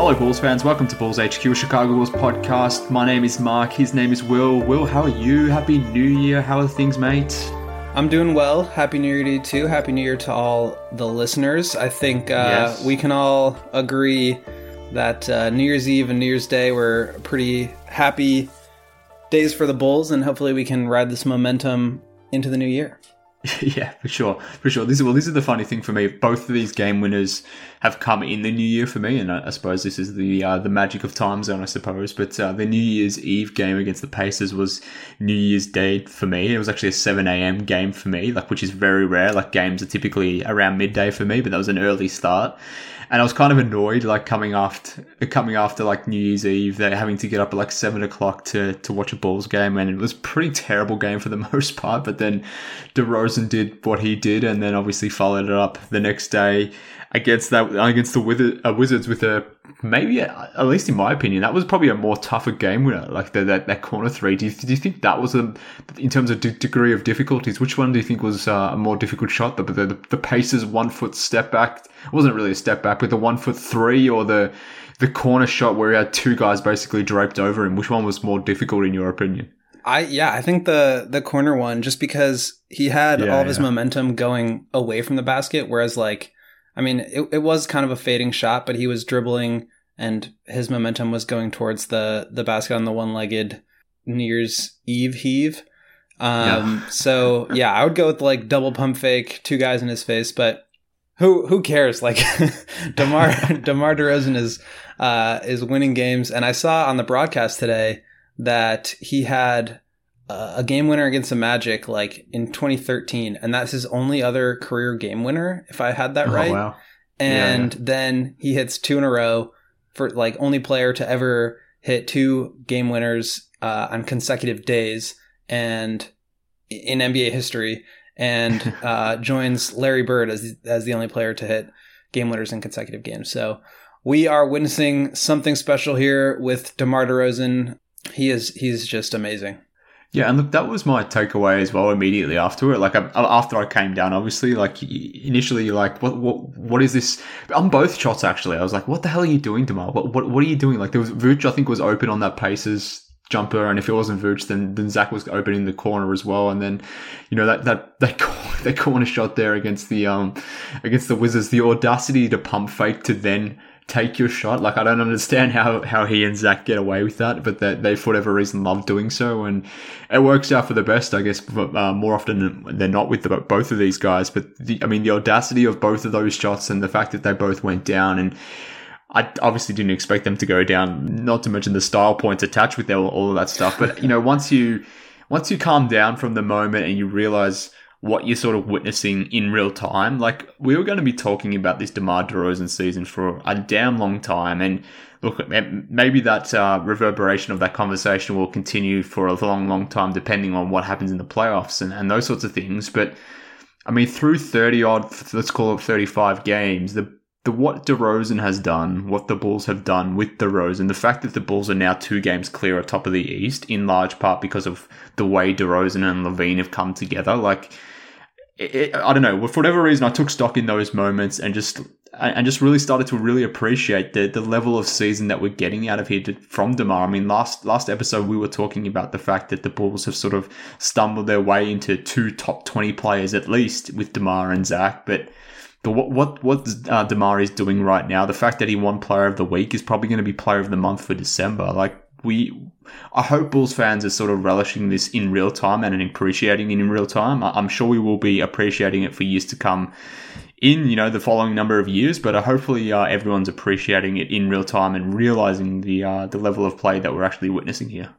Hello, Bulls fans. Welcome to Bulls HQ, Chicago Bulls podcast. My name is Mark. His name is Will. Will, how are you? Happy New Year. How are things, mate? I'm doing well. Happy New Year to you too. Happy New Year to all the listeners. I think uh, Yes. we can all agree that uh, New Year's Eve and New Year's Day were pretty happy days for the Bulls, and hopefully we can ride this momentum into the new year. yeah, for sure, for sure. This is well. This is the funny thing for me. Both of these game winners have come in the new year for me, and I, I suppose this is the uh, the magic of time zone, I suppose. But uh, the New Year's Eve game against the Pacers was New Year's Day for me. It was actually a seven a.m. game for me, like which is very rare. Like games are typically around midday for me, but that was an early start. And I was kind of annoyed, like coming after coming after like New Year's Eve, they're having to get up at like seven o'clock to to watch a Bulls game, and it was pretty terrible game for the most part. But then DeRozan did what he did, and then obviously followed it up the next day against that against the uh, Wizards with a maybe at least in my opinion that was probably a more tougher game winner. Like the, that that corner three. Do you, do you think that was a in terms of de- degree of difficulties? Which one do you think was uh, a more difficult shot? The the, the Pacers one foot step back it wasn't really a step back, but the one foot three or the the corner shot where he had two guys basically draped over him. Which one was more difficult in your opinion? I yeah, I think the the corner one just because he had Yeah, all of his yeah. momentum going away from the basket, whereas like I mean it, it was kind of a fading shot, but he was dribbling and his momentum was going towards the the basket on the one legged New Year's Eve heave. Um so yeah, I would go with like double pump fake, two guys in his face, but who who cares? Like Demar Demar Derozan is uh is winning games and I saw on the broadcast today that he had uh, a game winner against the Magic like in 2013, and that's his only other career game winner, if I had that Oh, right. wow. And Yeah, then he hits two in a row for like only player to ever hit two game winners uh, on consecutive days, and in NBA history, and uh, joins Larry Bird as as the only player to hit game winners in consecutive games. So we are witnessing something special here with DeMar DeRozan. He is he's just amazing. Yeah, and look, that was my takeaway as well. Immediately after it, like after I came down, obviously, like initially, you're like what what what is this? On both shots, actually, I was like, what the hell are you doing, Demar? What what what are you doing? Like there was Vooch, I think, was open on that Pacers jumper, and if it wasn't Vooch, then then Zach was open in the corner as well, and then you know that that that cor- that corner shot there against the um against the Wizards, the audacity to pump fake to then take your shot. Like I don't understand how how he and Zach get away with that, but that they for whatever reason love doing so, and it works out for the best, I guess. But, uh, more often than not with the, both of these guys, but the, I mean the audacity of both of those shots and the fact that they both went down and. I obviously didn't expect them to go down. Not to mention the style points attached with all of that stuff. But you know, once you once you calm down from the moment and you realize what you're sort of witnessing in real time, like we were going to be talking about this DeMar DeRozan season for a damn long time, and look, maybe that uh, reverberation of that conversation will continue for a long, long time, depending on what happens in the playoffs and, and those sorts of things. But I mean, through 30 odd, let's call it 35 games, the the what DeRozan has done, what the Bulls have done with DeRozan, the fact that the Bulls are now two games clear atop of the East, in large part because of the way DeRozan and LaVine have come together. Like, it, I don't know, for whatever reason, I took stock in those moments and just and just really started to really appreciate the the level of season that we're getting out of here to, from Demar. I mean, last last episode we were talking about the fact that the Bulls have sort of stumbled their way into two top twenty players at least with Demar and Zach, but. But what what what uh, Demar is doing right now, the fact that he won Player of the Week is probably going to be Player of the Month for December. Like we, I hope Bulls fans are sort of relishing this in real time and appreciating it in real time. I'm sure we will be appreciating it for years to come in you know the following number of years, but uh, hopefully uh, everyone's appreciating it in real time and realizing the uh, the level of play that we're actually witnessing here.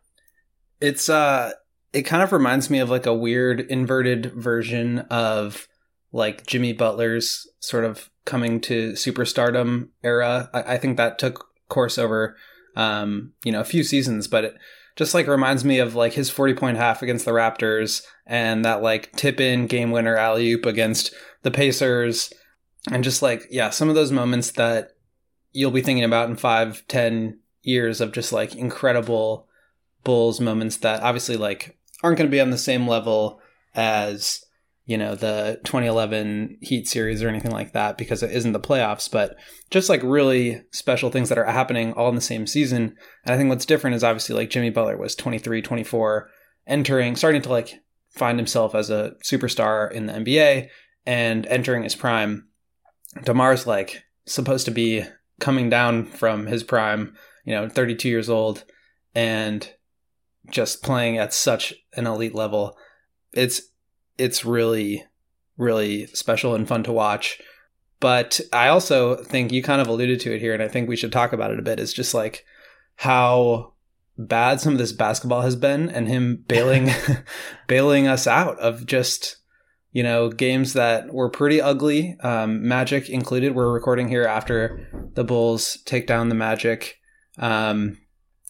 It's uh, it kind of reminds me of like a weird inverted version of like Jimmy Butler's sort of coming to superstardom era. I, I think that took course over um, you know a few seasons, but it just like reminds me of like his forty point half against the Raptors and that like tip in game winner alley oop against the Pacers, and just like yeah, some of those moments that you'll be thinking about in five, ten years of just like incredible Bulls moments that obviously like aren't going to be on the same level as you know the 2011 Heat series or anything like that because it isn't the playoffs, but just like really special things that are happening all in the same season. And I think what's different is obviously like Jimmy Butler was 23, 24, entering, starting to like find himself as a superstar in the NBA and entering his prime. DeMar's like supposed to be coming down from his prime, you know, 32 years old and just playing at such an elite level. It's it's really really special and fun to watch. But I also think you kind of alluded to it here and I think we should talk about it a bit. Is just like how bad some of this basketball has been and him bailing bailing us out of just you know, games that were pretty ugly, um, Magic included. We're recording here after the Bulls take down the Magic um,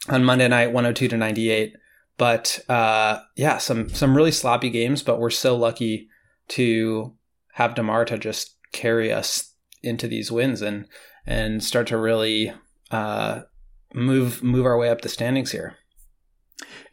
on Monday night, 102 to 98. But uh, yeah, some some really sloppy games, but we're so lucky to have DeMar to just carry us into these wins and and start to really uh, move move our way up the standings here.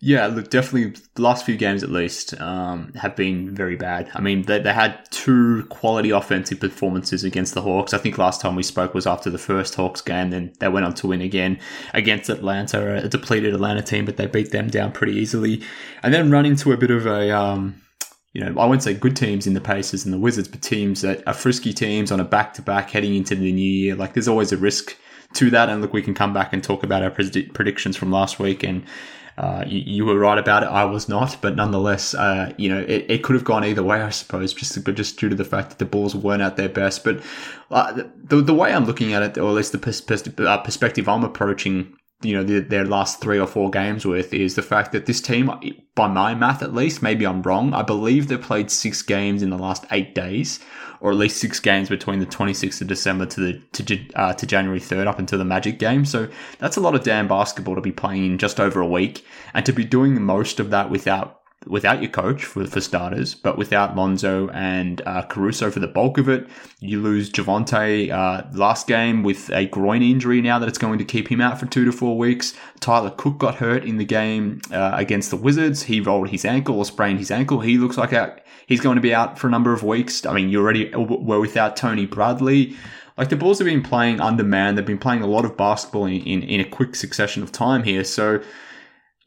Yeah, look, definitely the last few games at least um, have been very bad. I mean, they, they had two quality offensive performances against the Hawks. I think last time we spoke was after the first Hawks game, then they went on to win again against Atlanta, a depleted Atlanta team, but they beat them down pretty easily. And then run into a bit of a, um, you know, I wouldn't say good teams in the Pacers and the Wizards, but teams that are frisky teams on a back to back heading into the new year. Like, there's always a risk to that. And look, we can come back and talk about our predictions from last week and uh, you, you, were right about it. I was not, but nonetheless, uh, you know, it, it, could have gone either way, I suppose, just just due to the fact that the Bulls weren't at their best. But uh, the the way I'm looking at it, or at least the pers- pers- uh, perspective I'm approaching, you know, the, their last three or four games with, is the fact that this team, by my math at least, maybe I'm wrong. I believe they played six games in the last eight days or at least six games between the 26th of December to the to, uh, to January 3rd up until the Magic game. So that's a lot of damn basketball to be playing in just over a week, and to be doing most of that without without your coach for, for starters, but without Lonzo and uh, Caruso for the bulk of it. You lose Javonte uh, last game with a groin injury now that it's going to keep him out for two to four weeks. Tyler Cook got hurt in the game uh, against the Wizards. He rolled his ankle or sprained his ankle. He looks like out, he's going to be out for a number of weeks. I mean, you already were without Tony Bradley. Like the Bulls have been playing undermanned. They've been playing a lot of basketball in, in, in a quick succession of time here. So,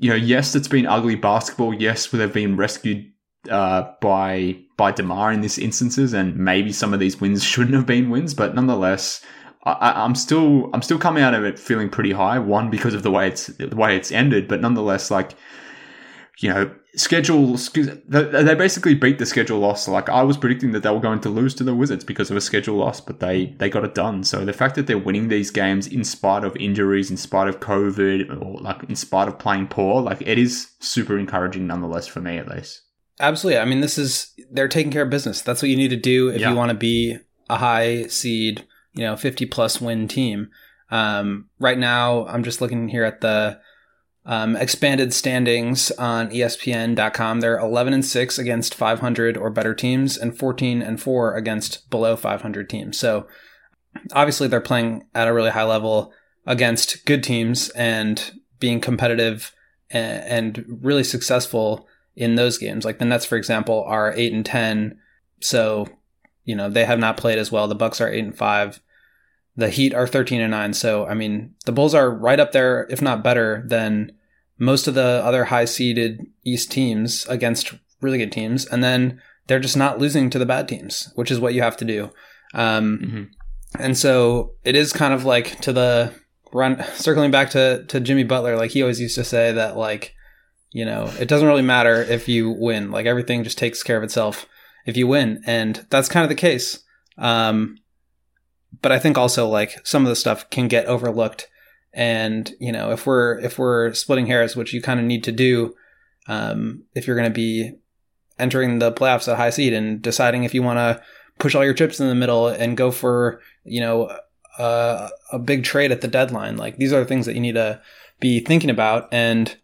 you know, yes, it's been ugly basketball. Yes, they've been rescued uh, by by Demar in these instances, and maybe some of these wins shouldn't have been wins, but nonetheless, I, am still I'm still coming out of it feeling pretty high. One because of the way it's the way it's ended, but nonetheless, like you know, schedule they basically beat the schedule loss. Like I was predicting that they were going to lose to the Wizards because of a schedule loss, but they they got it done. So the fact that they're winning these games in spite of injuries, in spite of COVID, or like in spite of playing poor, like it is super encouraging nonetheless for me at least. Absolutely. I mean, this is they're taking care of business. That's what you need to do if yeah. you want to be a high seed, you know, 50 plus win team. Um, right now, I'm just looking here at the um, expanded standings on ESPN.com. They're 11 and 6 against 500 or better teams and 14 and 4 against below 500 teams. So obviously they're playing at a really high level against good teams and being competitive and, and really successful in those games. Like the Nets, for example, are 8 and 10. So, you know, they have not played as well. The Bucks are 8 and 5 the Heat are 13 and 9. So, I mean, the Bulls are right up there, if not better, than most of the other high seeded East teams against really good teams. And then they're just not losing to the bad teams, which is what you have to do. Um, mm-hmm. And so it is kind of like to the run circling back to to Jimmy Butler, like he always used to say that like you know it doesn't really matter if you win, like everything just takes care of itself if you win, and that's kind of the case. Um, but I think also like some of the stuff can get overlooked, and you know if we're if we're splitting hairs, which you kind of need to do, um, if you're going to be entering the playoffs at high seed and deciding if you want to push all your chips in the middle and go for you know a big trade at the deadline. Like these are things that you need to be thinking about. And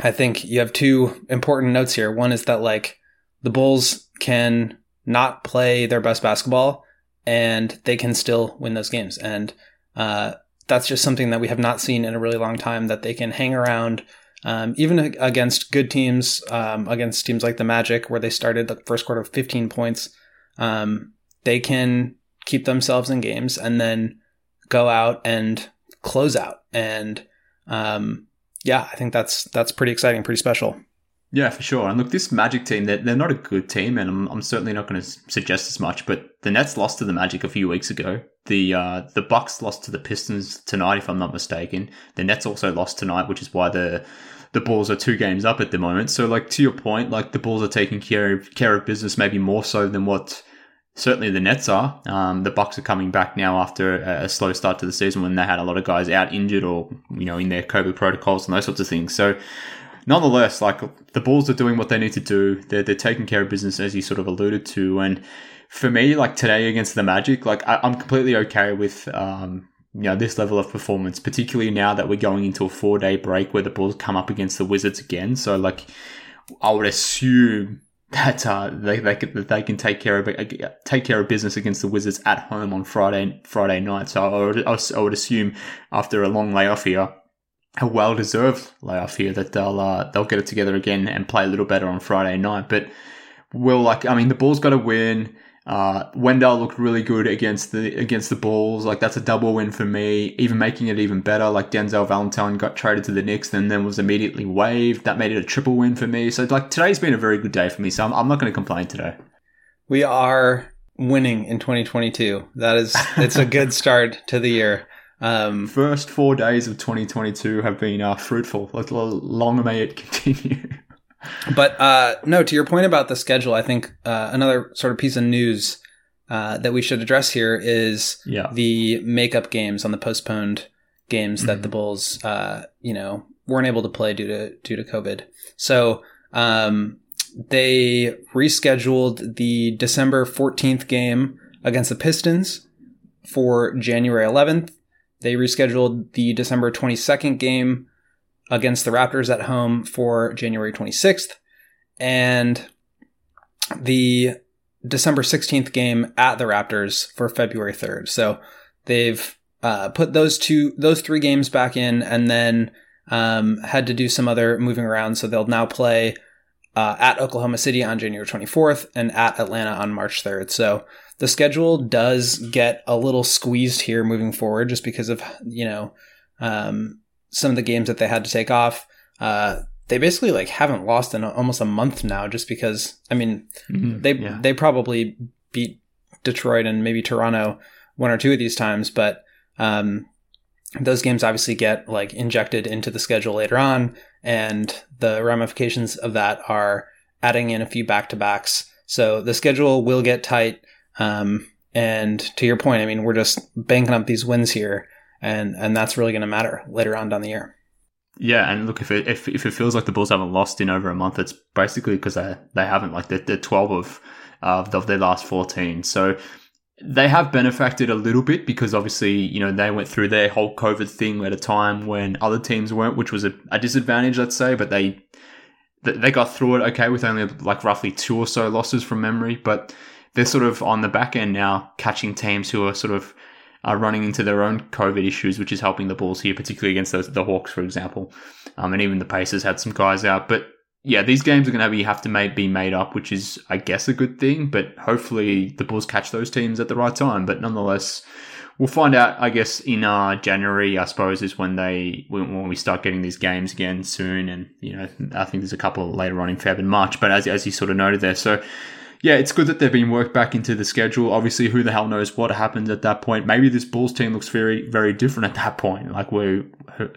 I think you have two important notes here. One is that like the Bulls can not play their best basketball and they can still win those games. And uh, that's just something that we have not seen in a really long time that they can hang around. Um, even against good teams, um, against teams like the Magic, where they started the first quarter of 15 points, um, they can keep themselves in games and then go out and close out. And um, yeah, I think that's that's pretty exciting, pretty special. Yeah, for sure. And look, this Magic team, they're, they're not a good team, and I'm, I'm certainly not going to suggest as much. But the Nets lost to the Magic a few weeks ago. The uh, the Bucks lost to the Pistons tonight, if I'm not mistaken. The Nets also lost tonight, which is why the the Bulls are two games up at the moment. So, like to your point, like the Bulls are taking care of care of business, maybe more so than what certainly the Nets are. Um, the Bucks are coming back now after a, a, slow start to the season when they had a lot of guys out injured or you know in their COVID protocols and those sorts of things. So. Nonetheless, like the Bulls are doing what they need to do. They're, they're taking care of business as you sort of alluded to. And for me, like today against the Magic, like I, am completely okay with um, you know this level of performance, particularly now that we're going into a four day break where the Bulls come up against the Wizards again. So like I would assume that uh, they they can, that they can take care of take care of business against the Wizards at home on Friday Friday night. So I would, I would assume after a long layoff here, a well deserved layoff here, that they'll uh, they'll get it together again and play a little better on Friday night. But will like I mean the Bulls got to win. Uh, Wendell looked really good against the against the Bulls. Like that's a double win for me. Even making it even better, like Denzel Valentine got traded to the Knicks and then was immediately waived. That made it a triple win for me. So like today's been a very good day for me. So I'm, I'm not going to complain today. We are winning in 2022. That is it's a good start to the year. Um, First four days of 2022 have been uh, fruitful. Long may it continue. But uh, no, to your point about the schedule, I think uh, another sort of piece of news uh, that we should address here is yeah. the makeup games on the postponed games mm-hmm. that the Bulls, uh, you know, weren't able to play due to due to COVID. So um, they rescheduled the December 14th game against the Pistons for January 11th. They rescheduled the December 22nd game against the Raptors at home for January 26th, and the December 16th game at the Raptors for February 3rd. So they've uh, put those two, those three games back in, and then um, had to do some other moving around. So they'll now play uh, at Oklahoma City on January 24th and at Atlanta on March 3rd. So the schedule does get a little squeezed here moving forward, just because of you know um, some of the games that they had to take off. Uh, they basically like haven't lost in almost a month now, just because. I mean, mm-hmm, they yeah. they probably beat Detroit and maybe Toronto one or two of these times, but um, those games obviously get like injected into the schedule later on, and the ramifications of that are adding in a few back to backs. So the schedule will get tight. Um, and to your point, I mean, we're just banking up these wins here and and that's really going to matter later on down the year. Yeah, and look if it if, if it feels like the Bulls haven't lost in over a month, it's basically because they they haven't like they're, they're twelve of uh, of their last fourteen. So they have benefited a little bit because obviously you know they went through their whole COVID thing at a time when other teams weren't, which was a, a disadvantage, let's say. But they they got through it okay with only like roughly two or so losses from memory, but they're sort of on the back end now, catching teams who are sort of are running into their own COVID issues, which is helping the Bulls here, particularly against the, the Hawks, for example. Um, and even the Pacers had some guys out. But yeah, these games are going to be have to make, be made up, which is, I guess, a good thing. But hopefully the Bulls catch those teams at the right time. But nonetheless, we'll find out. I guess in uh, January, I suppose, is when they when we start getting these games again soon. And you know, I think there's a couple later on in Feb and March. But as as you sort of noted there, so yeah, it's good that they've been worked back into the schedule. Obviously, who the hell knows what happens at that point? Maybe this Bulls team looks very, very different at that point. Like, we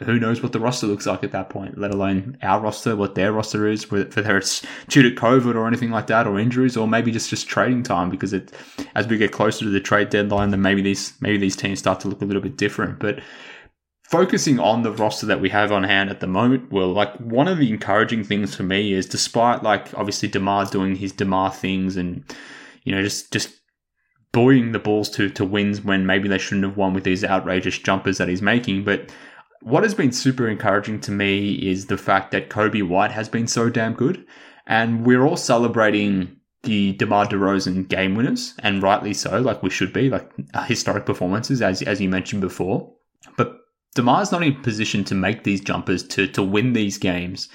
who knows what the roster looks like at that point? Let alone our roster, what their roster is, whether it's due to COVID or anything like that, or injuries, or maybe just just trading time. Because it, as we get closer to the trade deadline, then maybe these maybe these teams start to look a little bit different. But focusing on the roster that we have on hand at the moment, well, like one of the encouraging things for me is despite like obviously Demar doing his Demar things and you know just just buoying the balls to to wins when maybe they shouldn't have won with these outrageous jumpers that he's making, but what has been super encouraging to me is the fact that Coby White has been so damn good, and we're all celebrating the DeMar DeRozan game winners, and rightly so, like we should be, like uh, historic performances, as as you mentioned before. But DeMar's not in a position to make these jumpers to to win these games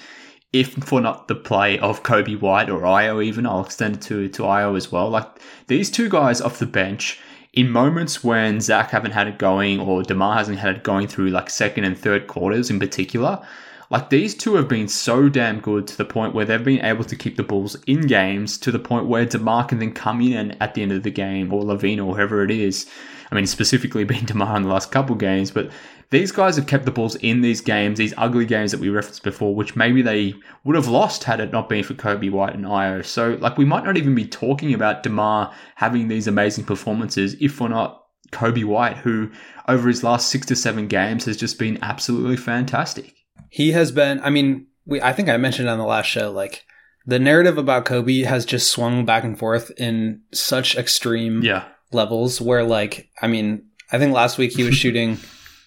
if for not the play of Coby White or Ayo even, I'll extend it to, to Ayo as well. Like these two guys off the bench, in moments when Zach haven't had it going or DeMar hasn't had it going through like second and third quarters in particular, like these two have been so damn good to the point where they've been able to keep the Bulls in games to the point where DeMar can then come in and at the end of the game or LaVine or whoever it is. I mean, specifically been DeMar in the last couple games, but these guys have kept the Bulls in these games, these ugly games that we referenced before, which maybe they would have lost had it not been for Coby White and Ayo. So, like, we might not even be talking about DeMar having these amazing performances if we're not Coby White, who over his last six to seven games has just been absolutely fantastic. He has been, I mean, we, I think I mentioned on the last show, like, the narrative about Kobe has just swung back and forth in such extreme yeah. levels where, like, I mean, I think last week he was shooting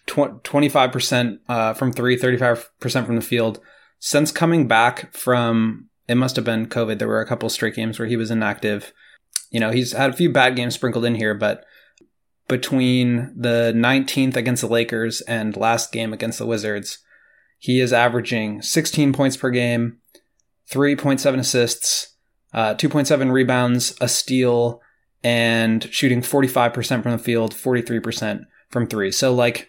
25% uh, from three, 35% from the field. Since coming back from, it must have been COVID. There were a couple straight games where he was inactive. You know, he's had a few bad games sprinkled in here, but between the 19th against the Lakers and last game against the Wizards, he is averaging 16 points per game, 3.7 assists, uh, 2.7 rebounds, a steal, and shooting 45% from the field, 43% from three. So, like,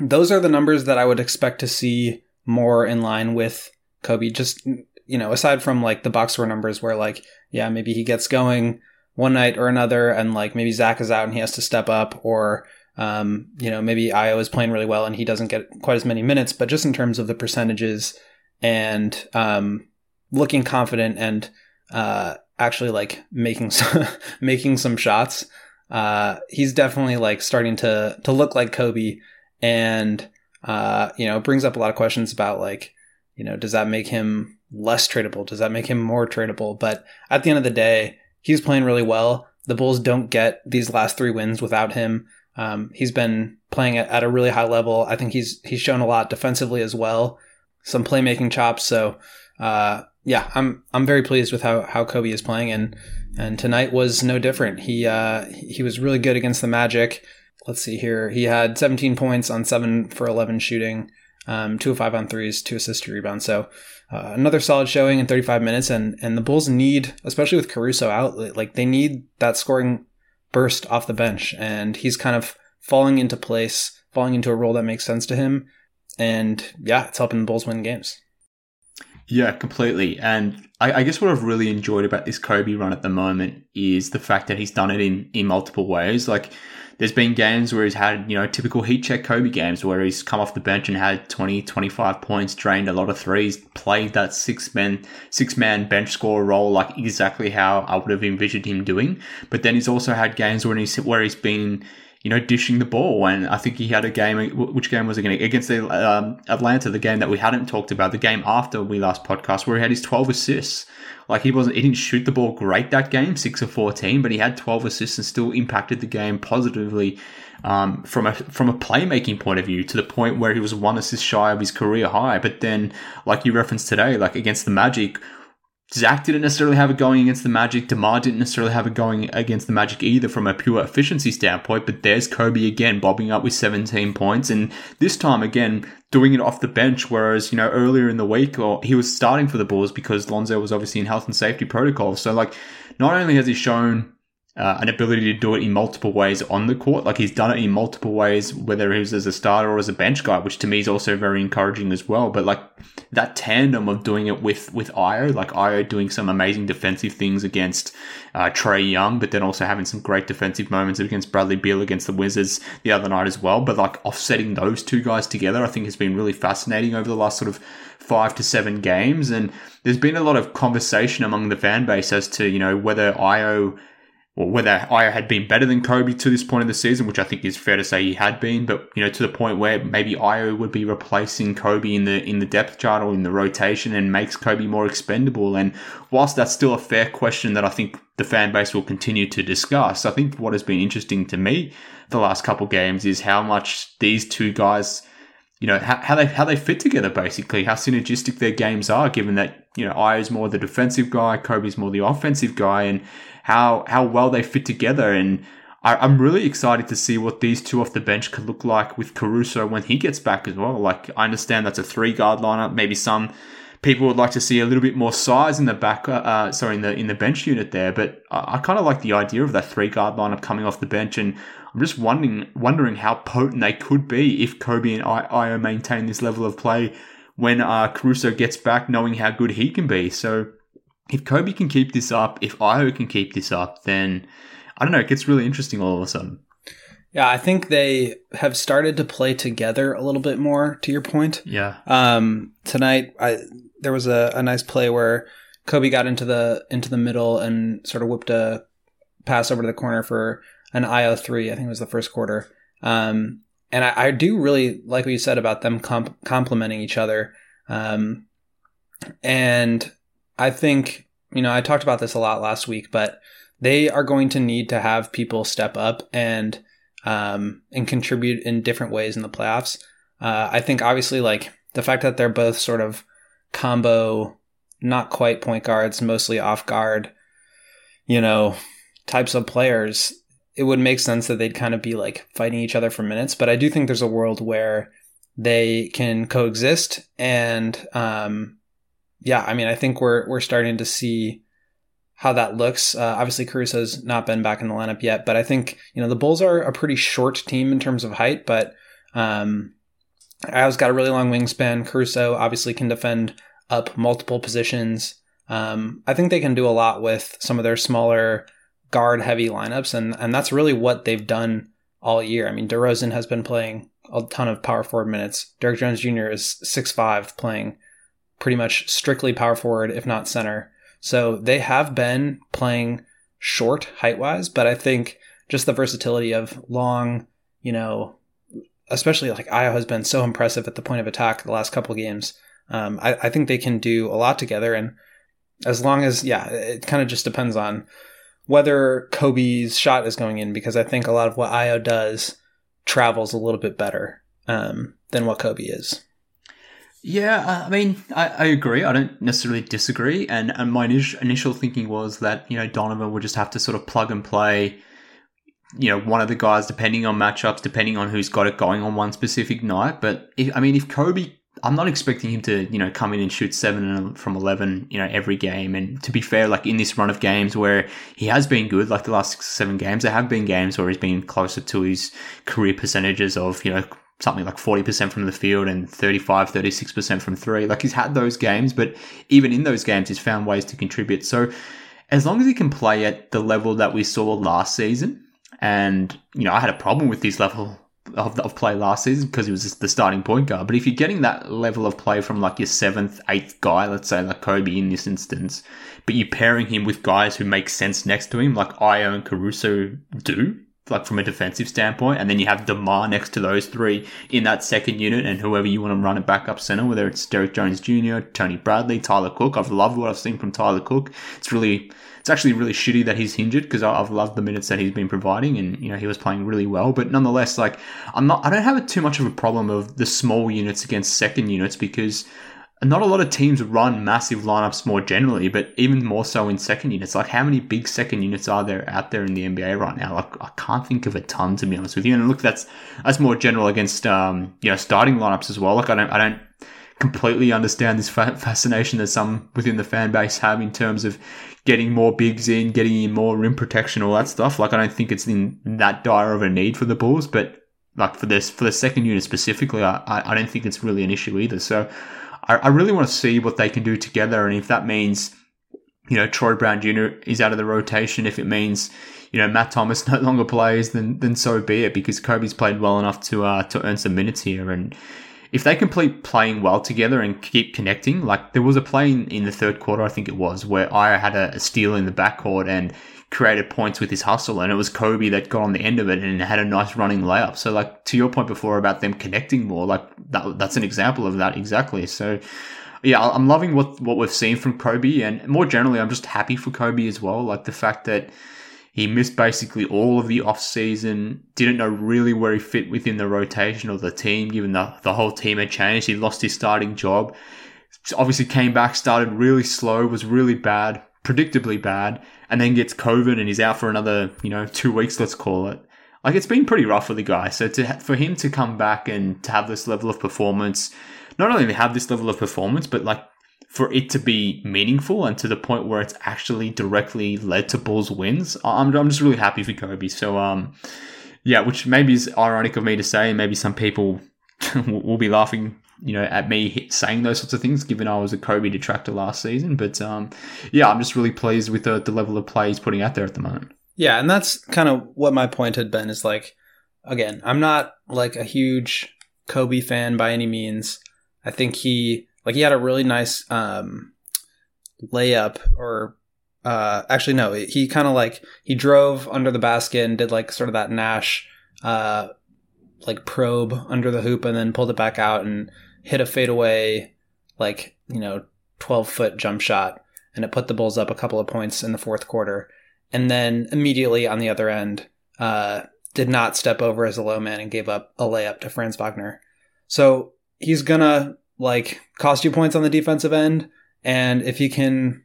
those are the numbers that I would expect to see more in line with Coby. Just you know, aside from like the box score numbers, where like yeah, maybe he gets going one night or another, and like maybe Zach is out and he has to step up, or um, you know, maybe Ayo is playing really well and he doesn't get quite as many minutes. But just in terms of the percentages and um, looking confident and uh, actually like making some, making some shots, uh, he's definitely like starting to to look like Coby and uh, you know, it brings up a lot of questions about like, you know, does that make him less tradable? Does that make him more tradable? But at the end of the day, he's playing really well. The Bulls don't get these last three wins without him. Um, he's been playing at, at a really high level. I think he's he's shown a lot defensively as well, some playmaking chops. So uh, yeah, I'm I'm very pleased with how how Coby is playing, and and tonight was no different. He uh, he was really good against the Magic let's see here. He had 17 points on 7 for 11 shooting, um, 2 of 5 on threes, 2 assists, 2 rebounds. So uh, another solid showing in 35 minutes. And, and the Bulls need, especially with Caruso out, like they need that scoring burst off the bench. And he's kind of falling into place, falling into a role that makes sense to him. And yeah, it's helping the Bulls win games. Yeah, completely. And I, I, guess what I've really enjoyed about this Coby run at the moment is the fact that he's done it in, in multiple ways. Like there's been games where he's had, you know, typical heat check Coby games where he's come off the bench and had 20, 25 points, drained a lot of threes, played that six man, six man bench score role like exactly how I would have envisioned him doing. But then he's also had games where he's, where he's been, you know, dishing the ball. And I think he had a game, which game was it against? The um, Atlanta, the game that we hadn't talked about, the game after we last podcast, where he had his 12 assists. Like he wasn't, he didn't shoot the ball great that game, six of fourteen, but he had twelve assists and still impacted the game positively um, from a from a playmaking point of view to the point where he was one assist shy of his career high. But then, like you referenced today, like against the Magic, Zach didn't necessarily have it going against the Magic. DeMar didn't necessarily have it going against the Magic either from a pure efficiency standpoint. But there's Coby again bobbing up with 17 points. And this time again, doing it off the bench. Whereas, you know, earlier in the week, or he was starting for the Bulls because Lonzo was obviously in health and safety protocol. So, like, not only has he shown uh, an ability to do it in multiple ways on the court. Like he's done it in multiple ways, whether he was as a starter or as a bench guy, which to me is also very encouraging as well. But like that tandem of doing it with with Ayo, like Ayo doing some amazing defensive things against uh, Trae Young, but then also having some great defensive moments against Bradley Beal against the Wizards the other night as well. But like offsetting those two guys together, I think has been really fascinating over the last sort of five to seven games. And there's been a lot of conversation among the fan base as to you know whether Ayo or whether Ayo had been better than Coby to this point of the season, which I think is fair to say he had been, but you know, to the point where maybe Ayo would be replacing Coby in the in the depth chart or in the rotation and makes Coby more expendable. And whilst that's still a fair question that I think the fan base will continue to discuss, I think what has been interesting to me the last couple games is how much these two guys you know how, how, they how they fit together basically how synergistic their games are given that you know Ayo's more the defensive guy Coby's more the offensive guy and how how well they fit together. And I, am really excited to see what these two off the bench could look like with Caruso when he gets back as well. Like I understand that's a three guard lineup. Maybe some people would like to see a little bit more size in the back. Uh, uh sorry, in the in the bench unit there. But I, I kind of like the idea of that three guard lineup coming off the bench and. I'm just wondering wondering how potent they could be if Coby and Ayo maintain this level of play when uh, Caruso gets back, knowing how good he can be. So if Coby can keep this up, if Ayo can keep this up, then I don't know, it gets really interesting all of a sudden. Yeah, I think they have started to play together a little bit more. To your point, yeah. Um, tonight, I there was a, a nice play where Coby got into the into the middle and sort of whipped a pass over to the corner for an IO3, I think it was the first quarter. Um, and I, I, do really like what you said about them comp- complementing each other. Um, and I think, you know, I talked about this a lot last week, but they are going to need to have people step up and um, and contribute in different ways in the playoffs. Uh, I think obviously like the fact that they're both sort of combo, not quite point guards, mostly off guard, you know, types of players, it would make sense that they'd kind of be like fighting each other for minutes. But I do think there's a world where they can coexist and um, yeah, I mean, I think we're we're starting to see how that looks. Uh, obviously, Caruso's not been back in the lineup yet, but I think you know the Bulls are a pretty short team in terms of height, but um, Ayo's got a really long wingspan. Caruso obviously can defend up multiple positions. Um, I think they can do a lot with some of their smaller guard heavy lineups, and and that's really what they've done all year. I mean, DeRozan has been playing a ton of power forward minutes. Derrick Jones Jr. is six five, playing pretty much strictly power forward, if not center. So they have been playing short height wise, but I think just the versatility of long, you know, especially like Ayo has been so impressive at the point of attack the last couple games. Um, I, I, think they can do a lot together. And as long as, yeah, it kind of just depends on whether Coby's shot is going in, because I think a lot of what Ayo does travels a little bit better um, than what Coby is. Yeah, I mean, I, I, agree. I don't necessarily disagree. And, and my initial thinking was that, you know, Donovan would just have to sort of plug and play, you know, one of the guys, depending on matchups, depending on who's got it going on one specific night. But, if, I mean, if Coby, I'm not expecting him to, you know, come in and shoot seven from 11, you know, every game. And to be fair, like in this run of games where he has been good, like the last six, seven games, there have been games where he's been closer to his career percentages of, you know, something like 40% from the field and 35, 36% from three. Like he's had those games, but even in those games, he's found ways to contribute. So as long as he can play at the level that we saw last season, and, you know, I had a problem with this level of, of play last season because he was the starting point guard. But if you're getting that level of play from like your seventh, eighth guy, let's say like Coby in this instance, but you're pairing him with guys who make sense next to him, like Ayo and Caruso do, like from a defensive standpoint, and then you have Demar next to those three in that second unit, and whoever you want to run it back up center, whether it's Derrick Jones Jr., Tony Bradley, Tyler Cook. I've loved what I've seen from Tyler Cook. It's really, it's actually really shitty that he's injured because I've loved the minutes that he's been providing, and you know he was playing really well. But nonetheless, like I'm not, I don't have too much of a problem of the small units against second units because not a lot of teams run massive lineups more generally, but even more so in second units. Like, how many big second units are there out there in the NBA right now? Like, I can't think of a ton to be honest with you. And look, that's that's more general against um, you know starting lineups as well. Like, I don't I don't completely understand this fa- fascination that some within the fan base have in terms of getting more bigs in, getting in more rim protection, all that stuff. Like I don't think it's in that dire of a need for the Bulls, but like for this for the second unit specifically, I I don't think it's really an issue either. So I, I really want to see what they can do together, and if that means you know Troy Brown Jr. is out of the rotation, if it means you know Matt Thomas no longer plays, then then so be it. Because Coby's played well enough to uh, to earn some minutes here, and if they can keep playing well together and keep connecting, like there was a play in, in the third quarter, I think it was, where I had a, a steal in the backcourt and created points with his hustle, and it was Coby that got on the end of it and had a nice running layup. So, like to your point before about them connecting more, like that, that's an example of that exactly. So, yeah, I'm loving what what we've seen from Coby, and more generally, I'm just happy for Coby as well. Like the fact that he missed basically all of the off season, didn't know really where he fit within the rotation of the team, given the, the whole team had changed. He lost his starting job. Obviously came back, started really slow, was really bad, predictably bad, and then gets COVID and he's out for another, you know, two weeks, let's call it. Like it's been pretty rough for the guy. So to for him to come back and to have this level of performance, not only to have this level of performance, but like for it to be meaningful and to the point where it's actually directly led to Bulls wins, I'm, I'm just really happy for Coby. So, um, yeah, which maybe is ironic of me to say. Maybe some people will be laughing, you know, at me saying those sorts of things, given I was a Coby detractor last season. But um, yeah, I'm just really pleased with the, the level of play he's putting out there at the moment. Yeah, and that's kind of what my point had been. Is like, again, I'm not like a huge Coby fan by any means. I think he like he had a really nice um, layup or uh, actually no, he kind of like he drove under the basket and did like sort of that Nash uh, like probe under the hoop and then pulled it back out and hit a fadeaway like you know 12 foot jump shot and it put the Bulls up a couple of points in the fourth quarter and then immediately on the other end uh, did not step over as a low man and gave up a layup to Franz Wagner. So he's gonna like cost you points on the defensive end, and if he can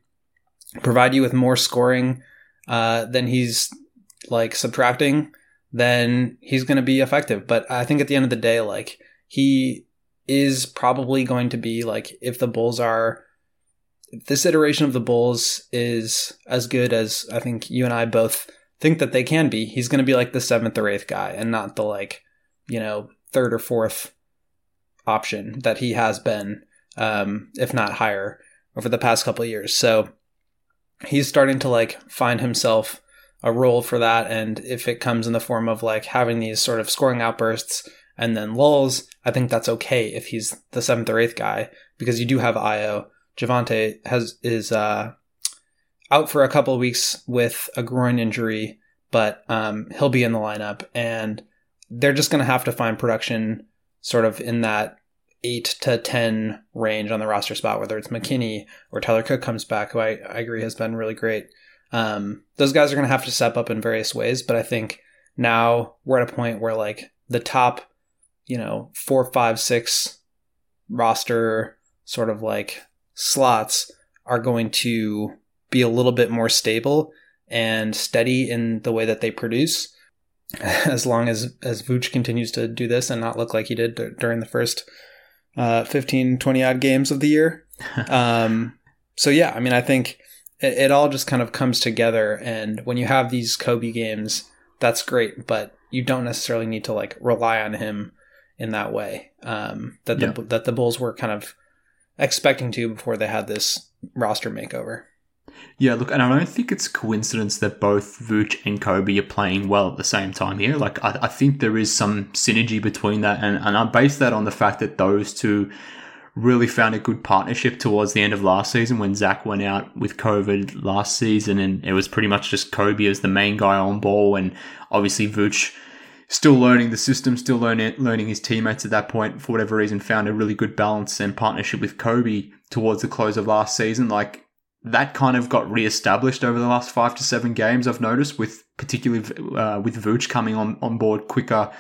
provide you with more scoring uh, than he's like subtracting, then he's going to be effective. But I think at the end of the day, like he is probably going to be like if the Bulls are this iteration of the Bulls is as good as I think you and I both think that they can be, he's going to be like the seventh or eighth guy and not the like, you know, third or fourth option that he has been, um, if not higher, over the past couple years. So he's starting to like find himself a role for that. And if it comes in the form of like having these sort of scoring outbursts and then lulls, I think that's okay if he's the seventh or eighth guy because you do have Ayo. Javonte has is uh, out for a couple of weeks with a groin injury, but um, he'll be in the lineup, and they're just going to have to find production sort of in that eight to ten range on the roster spot, whether it's McKinnie or Tyler Cook comes back, who I, I agree has been really great. Um, those guys are going to have to step up in various ways, but I think now we're at a point where like the top, you know, four, five, six roster sort of like slots are going to be a little bit more stable and steady in the way that they produce. As long as as Vooch continues to do this and not look like he did d- during the first uh, 15 20 odd games of the year. Um, so yeah i mean i think it, it, all just kind of comes together and when you have these coby games that's great but you don't necessarily need to like rely on him in that way um, that the yeah. that the bulls were kind of expecting to before they had this roster makeover yeah, look, and I don't think it's coincidence that both Vooch and Coby are playing well at the same time here. Like, I, I think there is some synergy between that, and, and I base that on the fact that those two really found a good partnership towards the end of last season when Zach went out with COVID last season, and it was pretty much just Coby as the main guy on ball, and obviously Vooch still learning the system, still learning learning his teammates at that point. For whatever reason, found a really good balance and partnership with Coby towards the close of last season. Like that kind of got re-established over the last five to seven games. I've noticed with particularly uh, with Vooch coming on, on board quicker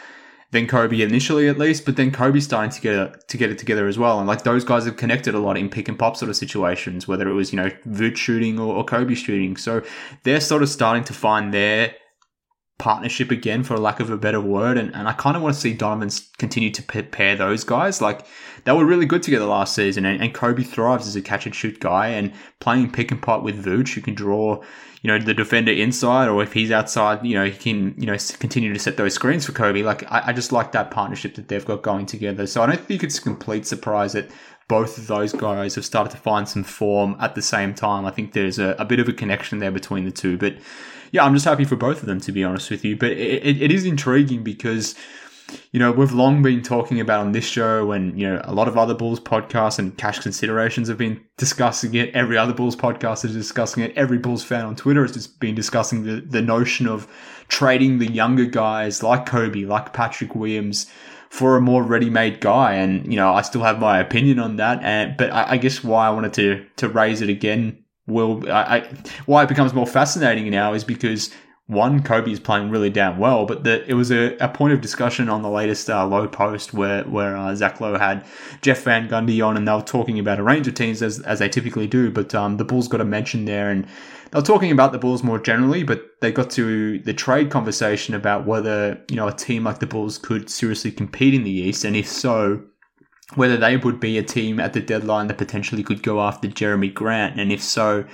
than Coby initially, at least. But then Coby's starting to get it, to get it together as well. And like those guys have connected a lot in pick and pop sort of situations, whether it was you know Vooch shooting or, or Coby shooting. So they're sort of starting to find their partnership again, for lack of a better word. And, and I kind of want to see Donovan continue to pair those guys. Like they were really good together last season, and, and Coby thrives as a catch and shoot guy, and playing pick and pop with Vooch, who can draw, you know, the defender inside, or if he's outside, you know, he can, you know, continue to set those screens for Coby. Like I, I just like that partnership that they've got going together. So I don't think it's a complete surprise that both of those guys have started to find some form at the same time. I think there's a, a bit of a connection there between the two, but yeah, I'm just happy for both of them, to be honest with you. But it, it, it is intriguing because, you know, we've long been talking about on this show and, you know, a lot of other Bulls podcasts and cash considerations have been discussing it. Every other Bulls podcast is discussing it. Every Bulls fan on Twitter has just been discussing the, the notion of trading the younger guys like Coby, like Patrick Williams, for a more ready-made guy. And you know, I still have my opinion on that. And but I, I guess why I wanted to to raise it again will I, I, why it becomes more fascinating now is because one Coby is playing really damn well, but the, it was a, a point of discussion on the latest uh, Lowe Post where where uh, Zach Lowe had Jeff Van Gundy on, and they were talking about a range of teams as as they typically do. But um, the Bulls got a mention there, and they were talking about the Bulls more generally, but they got to the trade conversation about whether you know a team like the Bulls could seriously compete in the East, and if so, whether they would be a team at the deadline that potentially could go after Jerami Grant, and if so,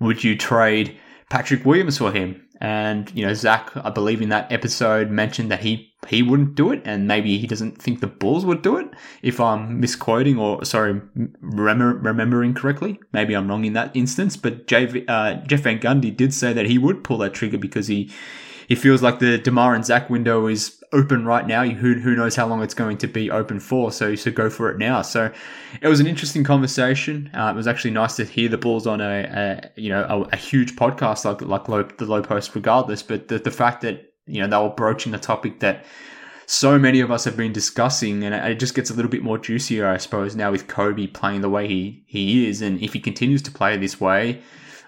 would you trade Patrick Williams for him? And you know, Zach, I believe in that episode mentioned that he he wouldn't do it, and maybe he doesn't think the Bulls would do it. If I'm misquoting or sorry, remember, remembering correctly, maybe I'm wrong in that instance. But uh, Jeff Van Gundy did say that he would pull that trigger because he he feels like the Demar and Zach window is open right now. Who who knows how long it's going to be open for? So should go for it now. So it was an interesting conversation. Uh, it was actually nice to hear the Bulls on a, a you know a, a, huge podcast like like Lowe, the Lowe Post, regardless. But the the fact that you know they were broaching the topic that so many of us have been discussing, and it just gets a little bit more juicier, I suppose, now with Coby playing the way he he is, and if he continues to play this way.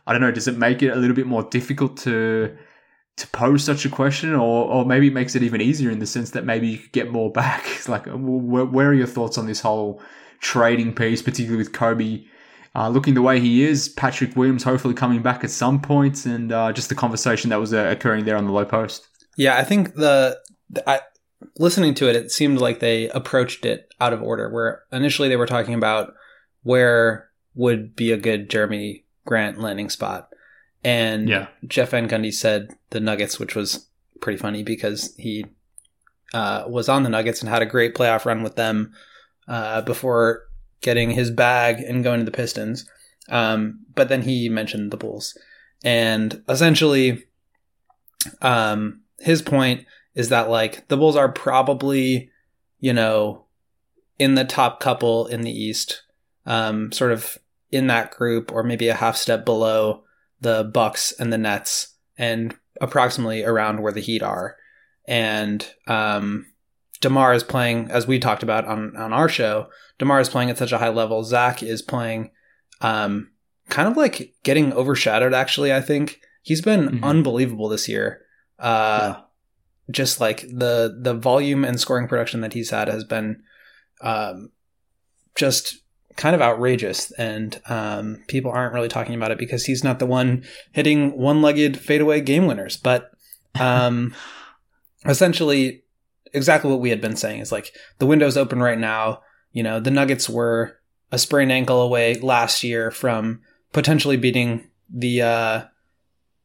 I don't know. Does it make it a little bit more difficult to to pose such a question, or or maybe it makes it even easier in the sense that maybe you could get more back. It's like, where, where, are your thoughts on this whole trading piece, particularly with Coby uh, looking the way he is, Patrick Williams hopefully coming back at some point, and uh, just the conversation that was uh, occurring there on the Lowe Post. Yeah, I think the, the I, listening to it, it seemed like they approached it out of order. Where initially they were talking about where would be a good Jerami Grant landing spot and yeah. Jeff Van Gundy said the Nuggets, which was pretty funny because he uh, was on the Nuggets and had a great playoff run with them uh, before getting his bag and going to the Pistons. Um, but then he mentioned the Bulls. And essentially, um, his point is that, like, the Bulls are probably, you know, in the top couple in the East, um, sort of in that group, or maybe a half step below the Bucks and the Nets and approximately around where the Heat are. And um, Demar is playing, as we talked about on, on our show, Demar is playing at such a high level. Zach is playing um, kind of like getting overshadowed, actually, I think. He's been mm-hmm. unbelievable this year. Uh, yeah. Just like the the volume and scoring production that he's had has been um, just kind of outrageous, and um, people aren't really talking about it because he's not the one hitting one-legged fadeaway game winners. But um, essentially, exactly what we had been saying is like the window's open right now. You know, the Nuggets were a sprained ankle away last year from potentially beating the uh,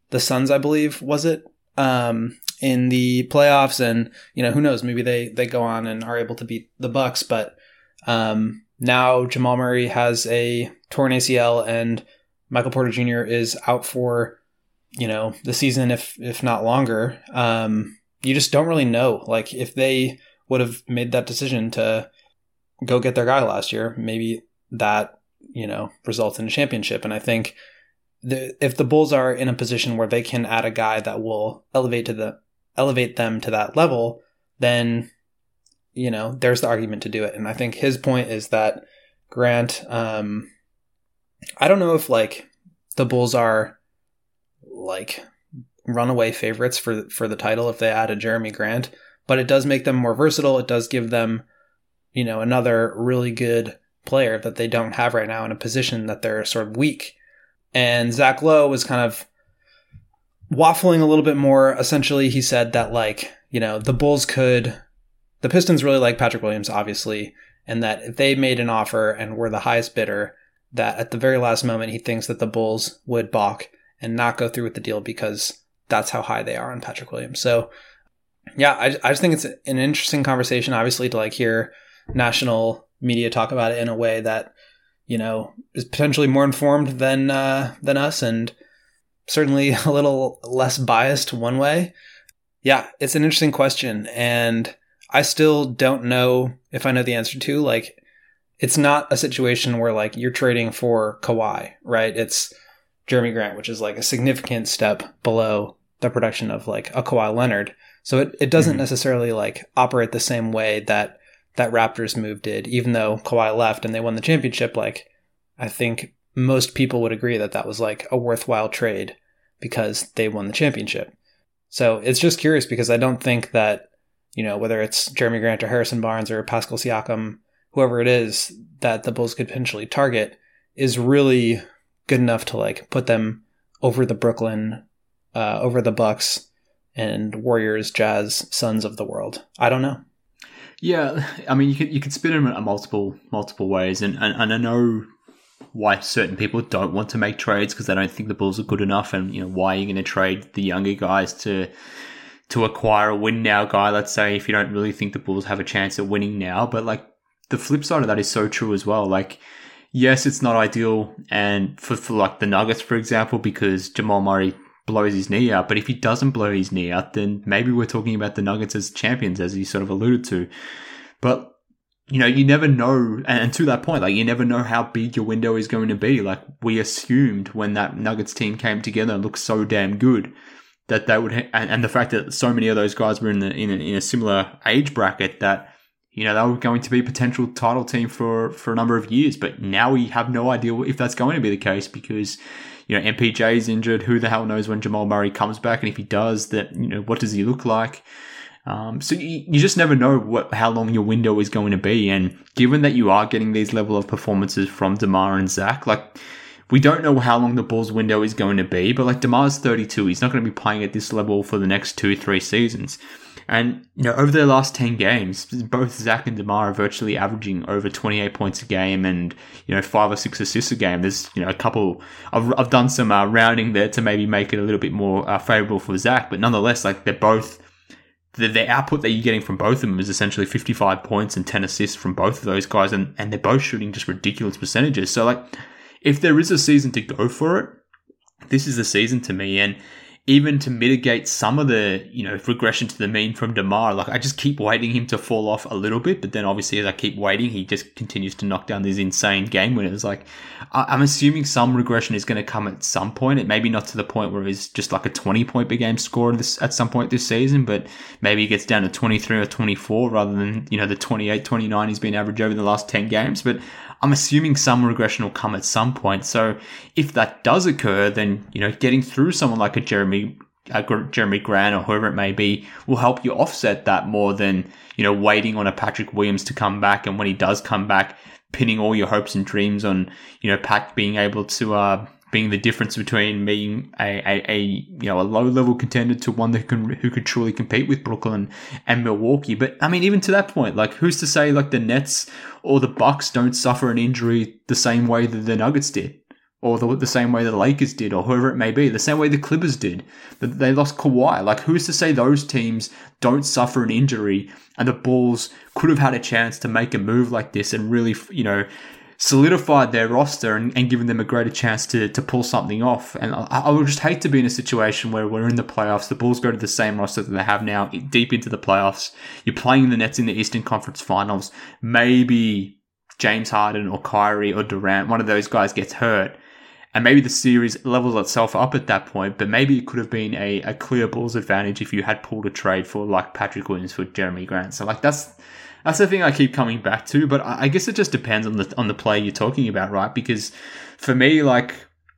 the Suns, I believe, was it? Um, in the playoffs, and you know, who knows? Maybe they they go on and are able to beat the Bucks, but um, now Jamal Murray has a torn ACL and Michael Porter Jr. is out for, you know, the season if if not longer. Um, you just don't really know. Like if they would have made that decision to go get their guy last year, maybe that you know results in a championship. And I think the, if the Bulls are in a position where they can add a guy that will elevate to the elevate them to that level, then you know, there's the argument to do it. And I think his point is that Grant, um, I don't know if like the Bulls are like runaway favorites for for the title if they add a Jerami Grant, but it does make them more versatile. It does give them, you know, another really good player that they don't have right now in a position that they're sort of weak. And Zach Lowe was kind of waffling a little bit more, essentially, he said that, like, you know, the Bulls could, the Pistons really like Patrick Williams, obviously, and that if they made an offer and were the highest bidder, that at the very last moment, he thinks that the Bulls would balk and not go through with the deal because that's how high they are on Patrick Williams. So, yeah, I, I just think it's an interesting conversation, obviously, to like hear national media talk about it in a way that, you know, is potentially more informed than, uh, than us and certainly a little less biased one way. Yeah, it's an interesting question. And I still don't know if I know the answer to. Like, it's not a situation where like you're trading for Kawhi, right? It's Jerami Grant, which is like a significant step below the production of like a Kawhi Leonard. So it, it doesn't mm-hmm. necessarily like operate the same way that that Raptors move did, even though Kawhi left and they won the championship. Like, I think most people would agree that that was like a worthwhile trade because they won the championship. So it's just curious because I don't think that, you know, whether it's Jerami Grant or Harrison Barnes or Pascal Siakam, whoever it is that the Bulls could potentially target is really good enough to like put them over the Brooklyn, uh, over the Bucks and Warriors, Jazz, Suns of the world. I don't know. Yeah, I mean, you could you could spin it in multiple multiple ways, and and, and I know why certain people don't want to make trades because they don't think the Bulls are good enough, and you know why you're going to trade the younger guys to to acquire a win now guy. Let's say if you don't really think the Bulls have a chance at winning now, but like the flip side of that is so true as well. Like yes, it's not ideal, and for for like the Nuggets, for example, because Jamal Murray blows his knee out. But if he doesn't blow his knee out, then maybe we're talking about the Nuggets as champions, as you sort of alluded to. But you know, you never know, and to that point, like you never know how big your window is going to be. Like we assumed when that Nuggets team came together and looked so damn good that they would, and, and the fact that so many of those guys were in the in a, in a similar age bracket that you know they were going to be potential title team for for a number of years. But now we have no idea if that's going to be the case because you know MPJ is injured. Who the hell knows when Jamal Murray comes back, and if he does, that you know what does he look like? Um, so you, you just never know what how long your window is going to be. And given that you are getting these level of performances from Demar and Zach, like we don't know how long the Bulls window is going to be. But like Demar's 32, he's not going to be playing at this level for the next two three seasons. And you know, over the last ten games, both Zach and Demar are virtually averaging over twenty eight points a game, and you know, five or six assists a game. There's you know a couple. I've, I've done some uh, rounding there to maybe make it a little bit more uh, favorable for Zach, but nonetheless, like they're both the, the output that you're getting from both of them is essentially 55 points and 10 assists from both of those guys, and, and they're both shooting just ridiculous percentages. So, like, if there is a season to go for it, this is the season to me. And even to mitigate some of the, you know, regression to the mean from DeMar. Like I just keep waiting him to fall off a little bit, but then obviously as I keep waiting, he just continues to knock down these insane game winners. Like I'm assuming some regression is going to come at some point. It maybe not to the point where he's just like a 20 point per game scorer this, at some point this season, but maybe he gets down to 23 or 24 rather than, you know, the 28, 29 he's been average over the last 10 games. But I'm assuming some regression will come at some point. So if that does occur, then, you know, getting through someone like a Jerami a Jerami Grant or whoever it may be will help you offset that more than, you know, waiting on a Patrick Williams to come back. And when he does come back, pinning all your hopes and dreams on, you know, Pat being able to, uh, being the difference between being a, a, a, you know a low level contender to one that can who could truly compete with Brooklyn and Milwaukee. But I mean, even to that point, like who's to say like the Nets or the Bucks don't suffer an injury the same way that the Nuggets did? Or the, the same way the Lakers did, or whoever it may be, the same way the Clippers did. That they lost Kawhi. Like, who's to say those teams don't suffer an injury and the Bulls could have had a chance to make a move like this and really, you know, solidified their roster and, and given them a greater chance to, to pull something off. And I, I, would just hate to be in a situation where we're in the playoffs, the Bulls go to the same roster that they have now, deep into the playoffs. You're playing the Nets in the Eastern Conference Finals. Maybe James Harden or Kyrie or Durant, one of those guys gets hurt. And maybe the series levels itself up at that point, but maybe it could have been a, a clear Bulls advantage if you had pulled a trade for like Patrick Williams for Jerami Grant. So like that's that's the thing I keep coming back to. But I guess it just depends on the on the player you're talking about, right? Because for me, like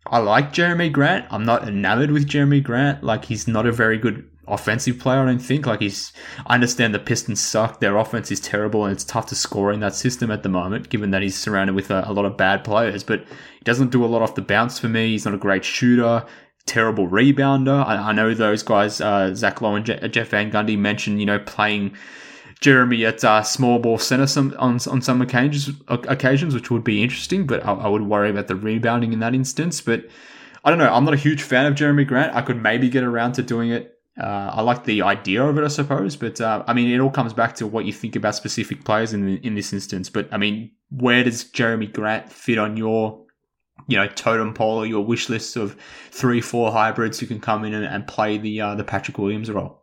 I like Jerami Grant. I'm not enamored with Jerami Grant. Like he's not a very good offensive player. I don't think. Like he's. I understand the Pistons suck. Their offense is terrible, and it's tough to score in that system at the moment, given that he's surrounded with a, a lot of bad players. But he doesn't do a lot off the bounce for me. He's not a great shooter terrible rebounder. I, I know those guys, uh, Zach Lowe and Je- Jeff Van Gundy mentioned, you know, playing Jerami at uh, small ball center some on on some occasions, occasions, which would be interesting. But I, I, would worry about the rebounding in that instance. But I don't know. I'm not a huge fan of Jerami Grant. I could maybe get around to doing it. Uh, I like the idea of it, I suppose. But uh, I mean, it all comes back to what you think about specific players in in this instance. But I mean, where does Jerami Grant fit on your you know totem pole or your wish list of three, four hybrids who can come in and, and play the uh, the Patrick Williams role?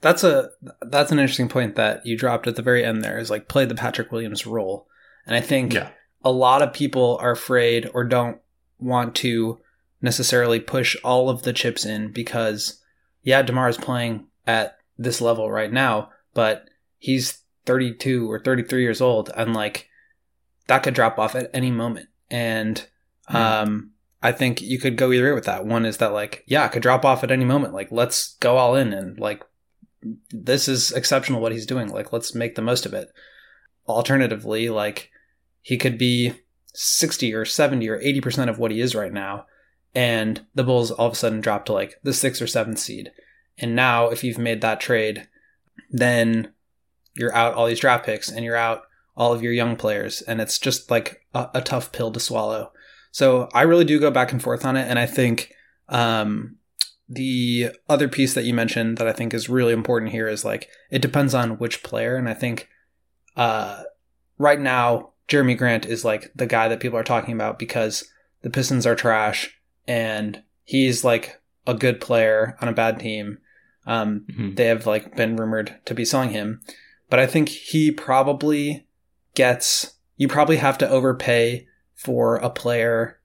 That's a that's an interesting point that you dropped at the very end there is like play the Patrick Williams role. And I think yeah. a lot of people are afraid or don't want to necessarily push all of the chips in because yeah, DeMar is playing at this level right now, but he's 32 or 33 years old and like that could drop off at any moment. And um I think you could go either way with that. One is that like, yeah, it could drop off at any moment. Like, let's go all in and like this is exceptional what he's doing. Like, let's make the most of it. Alternatively, like, he could be 60 or 70 or 80% of what he is right now. And the Bulls all of a sudden drop to like the sixth or seventh seed. And now, if you've made that trade, then you're out all these draft picks and you're out all of your young players. And it's just like a, a tough pill to swallow. So I really do go back and forth on it. And I think um, the other piece that you mentioned that I think is really important here is like it depends on which player, and I think uh, right now Jerami Grant is like the guy that people are talking about because the Pistons are trash and he's like a good player on a bad team. Um, mm-hmm. They have like been rumored to be selling him, but I think he probably gets. You probably have to overpay for a player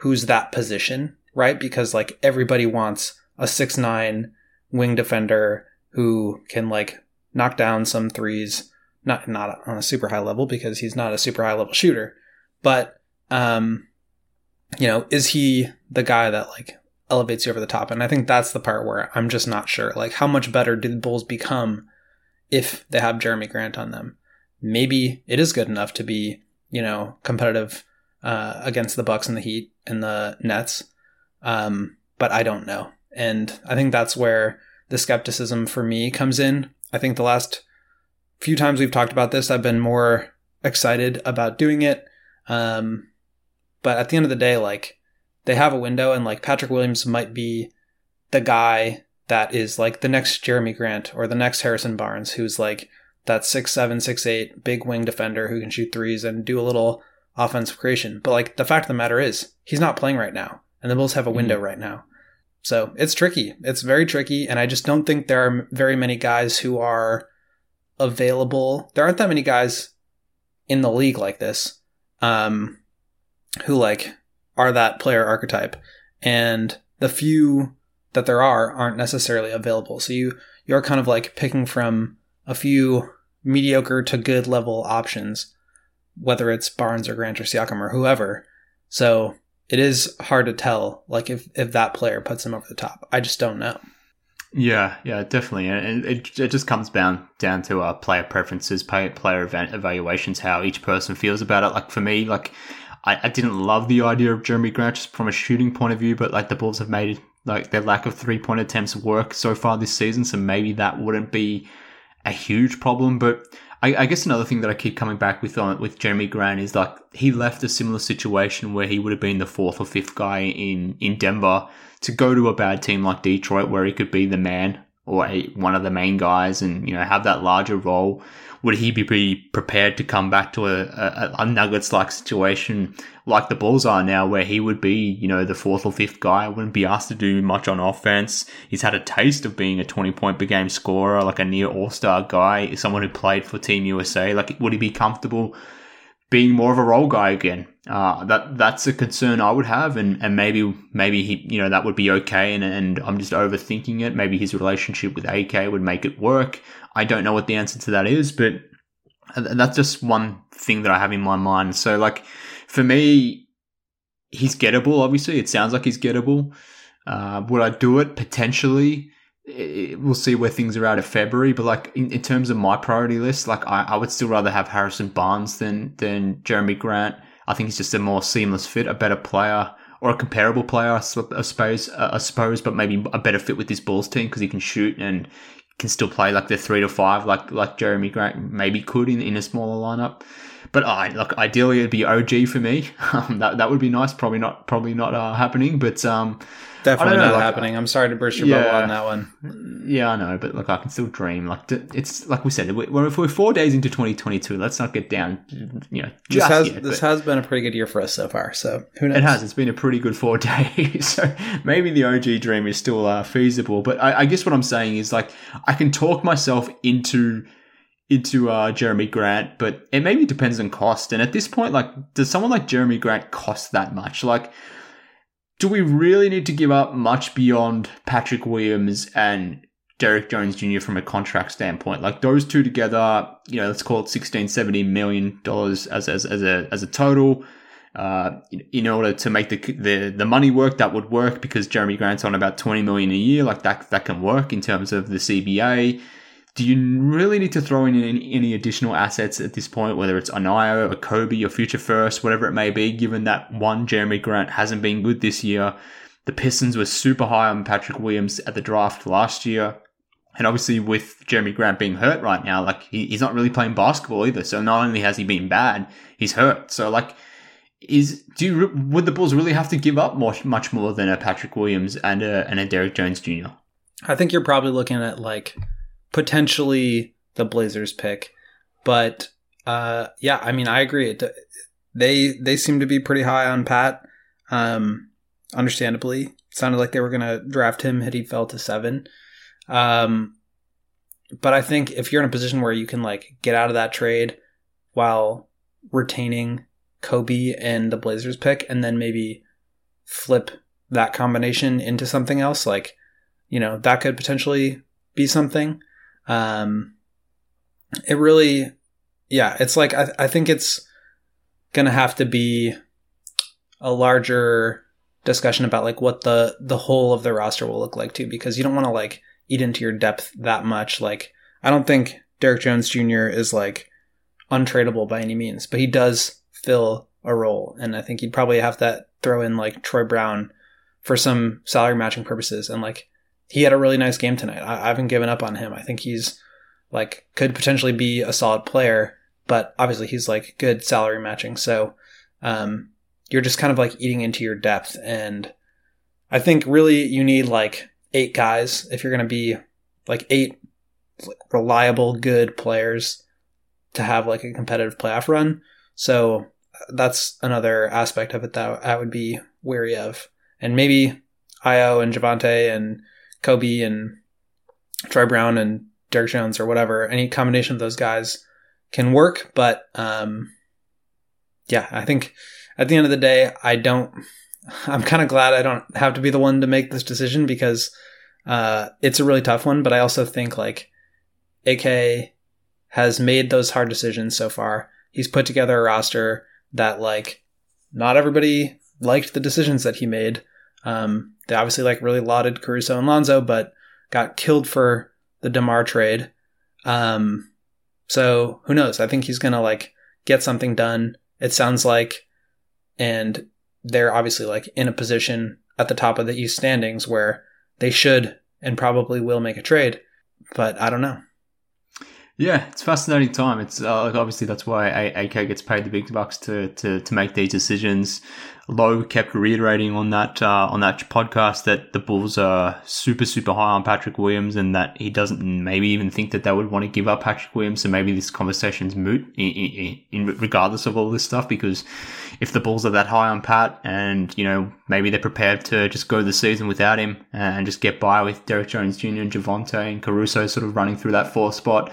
who's that position right? Because like everybody wants a six nine wing defender who can like knock down some threes, not not on a super high level because he's not a super high level shooter, but um, you know, is he the guy that like elevates you over the top? And I think that's the part where I'm just not sure. Like, how much better do the Bulls become if they have Jerami Grant on them? Maybe it is good enough to be, you know, competitive uh, against the Bucks and the Heat and the Nets. Um, but I don't know. And I think that's where the skepticism for me comes in. I think the last few times we've talked about this, I've been more excited about doing it. Um, but at the end of the day, like they have a window, and like Patrick Williams might be the guy that is like the next Jerami Grant or the next Harrison Barnes, who's like that six seven, six eight big wing defender who can shoot threes and do a little offensive creation. But like the fact of the matter is, he's not playing right now and the Bulls have a window mm-hmm. right now. So it's tricky. It's very tricky, and I just don't think there are very many guys who are available. There aren't that many guys in the league like this, um, who like are that player archetype, and the few that there are aren't necessarily available. So you you're kind of like picking from a few mediocre to good level options, whether it's Barnes or Grant or Siakam or whoever. So it is hard to tell like if if that player puts him over the top. I just don't know. Yeah, yeah, definitely, and it, it just comes down down to uh, player preferences, player event evaluations, how each person feels about it. Like for me, like I, I didn't love the idea of Jerami Grant just from a shooting point of view, but like the Bulls have made like their lack of three point attempts work so far this season, so maybe that wouldn't be a huge problem. But I, I, guess another thing that I keep coming back with on with Jerami Grant is like he left a similar situation where he would have been the fourth or fifth guy in in Denver to go to a bad team like Detroit where he could be the man or one of the main guys and you know have that larger role would he be prepared to come back to a, a, a Nuggets like situation like the Bulls are now, where he would be, you know, the fourth or fifth guy, wouldn't be asked to do much on offense. He's had a taste of being a 20 point per game scorer, like a near all star guy, someone who played for Team USA. Like, would he be comfortable being more of a role guy again? Uh, that that's a concern I would have, and, and maybe maybe he you know that would be okay, and and I'm just overthinking it. Maybe his relationship with AK would make it work. I don't know what the answer to that is, but that's just one thing that I have in my mind. So like for me, he's gettable. Obviously, it sounds like he's gettable. Uh, would I do it potentially? It, we'll see where things are out of February. But like in, in terms of my priority list, like I, I, would still rather have Harrison Barnes than than Jerami Grant. I think he's just a more seamless fit, a better player or a comparable player, I suppose, uh, I suppose, but maybe a better fit with this Bulls team because he can shoot and can still play like the three to five, like like Jerami Grant maybe could in in a smaller lineup. But I look, ideally it'd be OG for me. Um, that that would be nice. Probably not. Probably not uh, happening. But um, definitely know, not like, happening. I'm sorry to burst your yeah, bubble on that one. Yeah, I know. But look, I can still dream. Like it's like we said, we're, if we're four days into 2022, let's not get down. You know, this has yet, this has been a pretty good year for us so far. So who knows? It has. It's been a pretty good four days. so maybe the OG dream is still uh, feasible. But I, I guess what I'm saying is like I can talk myself into into uh, Jerami Grant, but it maybe depends on cost. And at this point, like, does someone like Jerami Grant cost that much? Like, do we really need to give up much beyond Patrick Williams and Derrick Jones Jr. from a contract standpoint? Like those two together, you know, let's call it 16, 17 million dollars as, as, as a, as a total. Uh, in order to make the, the the money work, that would work because Jerami Grant's on about 20 million a year. Like that, that can work in terms of the CBA do you really need to throw in any, any, additional assets at this point, whether it's an Ayo or Coby or Future First, whatever it may be, given that one, Jerami Grant hasn't been good this year. The Pistons were super high on Patrick Williams at the draft last year. And obviously, with Jerami Grant being hurt right now, like he, he's not really playing basketball either. So not only has he been bad, he's hurt. So like, is do you would the Bulls really have to give up more, much more than a Patrick Williams and a and a Derrick Jones Jr. I think you're probably looking at like potentially the Blazers pick. But uh, yeah, I mean, I agree. It, they they seem to be pretty high on Pat. Um, understandably, it sounded like they were going to draft him had he fell to seven. Um, but I think if you're in a position where you can like get out of that trade while retaining Coby and the Blazers pick, and then maybe flip that combination into something else, like you know that could potentially be something. Um, it really, yeah, it's like I, I think it's gonna have to be a larger discussion about like what the the whole of the roster will look like too, because you don't want to like eat into your depth that much. Like I don't think Derrick Jones Jr. is like untradeable by any means, but he does fill a role, and I think you'd probably have to throw in like Troy Brown for some salary matching purposes, and like he had a really nice game tonight. I, I haven't given up on him. I think he's like could potentially be a solid player, but obviously he's like good salary matching. So um, you're just kind of like eating into your depth, and I think really you need like eight guys if you're going to be like eight reliable good players to have like a competitive playoff run. So that's another aspect of it that I would be wary of. And maybe Ayo and Javonte and Coby and Troy Brown and Derrick Jones or whatever, any combination of those guys can work. But um, yeah, I think at the end of the day, I don't. I'm kind of glad I don't have to be the one to make this decision because uh, it's a really tough one. But I also think like AK has made those hard decisions so far. He's put together a roster that like not everybody liked the decisions that he made. Um, they obviously like really lauded Caruso and Lonzo, but got killed for the Demar trade. Um, so who knows? I think he's gonna like get something done. It sounds like, and they're obviously like in a position at the top of the East standings where they should and probably will make a trade, but I don't know. Yeah, it's fascinating time. It's uh, obviously that's why AK gets paid the big bucks to to to make these decisions. Lowe kept reiterating on that uh, on that podcast that the Bulls are super super high on Patrick Williams and that he doesn't maybe even think that they would want to give up Patrick Williams. So maybe this conversation's moot in, in, in regardless of all this stuff because if the Bulls are that high on Pat and you know maybe they're prepared to just go the season without him and just get by with Derrick Jones Jr. and Javonte and Caruso sort of running through that four spot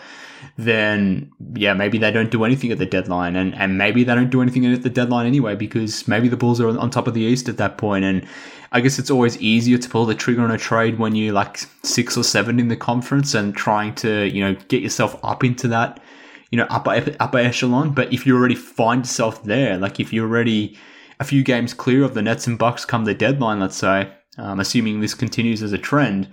then yeah, maybe they don't do anything at the deadline, and and maybe they don't do anything at the deadline anyway because maybe the Bulls are on top of the East at that point, and I guess it's always easier to pull the trigger on a trade when you're like six or seven in the conference and trying to you know get yourself up into that you know upper upper echelon. But if you already find yourself there, like if you're already a few games clear of the Nets and Bucks come the deadline, let's say, um, assuming this continues as a trend,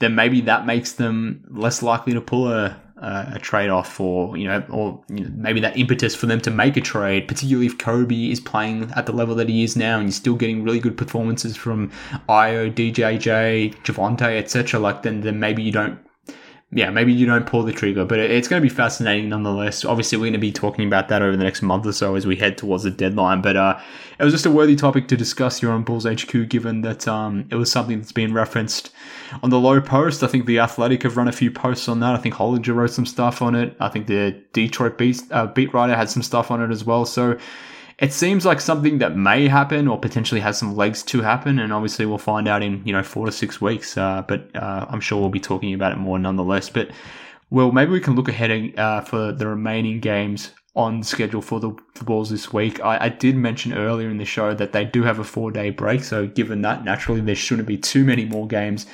then maybe that makes them less likely to pull a Uh, a, a trade off for you know, or you know, maybe that impetus for them to make a trade, particularly if Coby is playing at the level that he is now, and you're still getting really good performances from Ayo, DJJ, Javonte, etc. Like then, then maybe you don't yeah, maybe you don't pull the trigger, but it's going to be fascinating nonetheless. Obviously, we're going to be talking about that over the next month or so as we head towards the deadline. But uh, it was just a worthy topic to discuss here on Bulls HQ, given that um, it was something that's been referenced on the Lowe Post. I think the Athletic have run a few posts on that. I think Hollinger wrote some stuff on it. I think the Detroit beat, uh, beat writer had some stuff on it as well. So it seems like something that may happen or potentially has some legs to happen, and obviously we'll find out in you know four to six weeks. Uh, but uh, I'm sure we'll be talking about it more nonetheless. But well, maybe we can look ahead uh, for the remaining games on schedule for the, Bulls this week. I, I, did mention earlier in the show that they do have a four day break, so given that, naturally there shouldn't be too many more games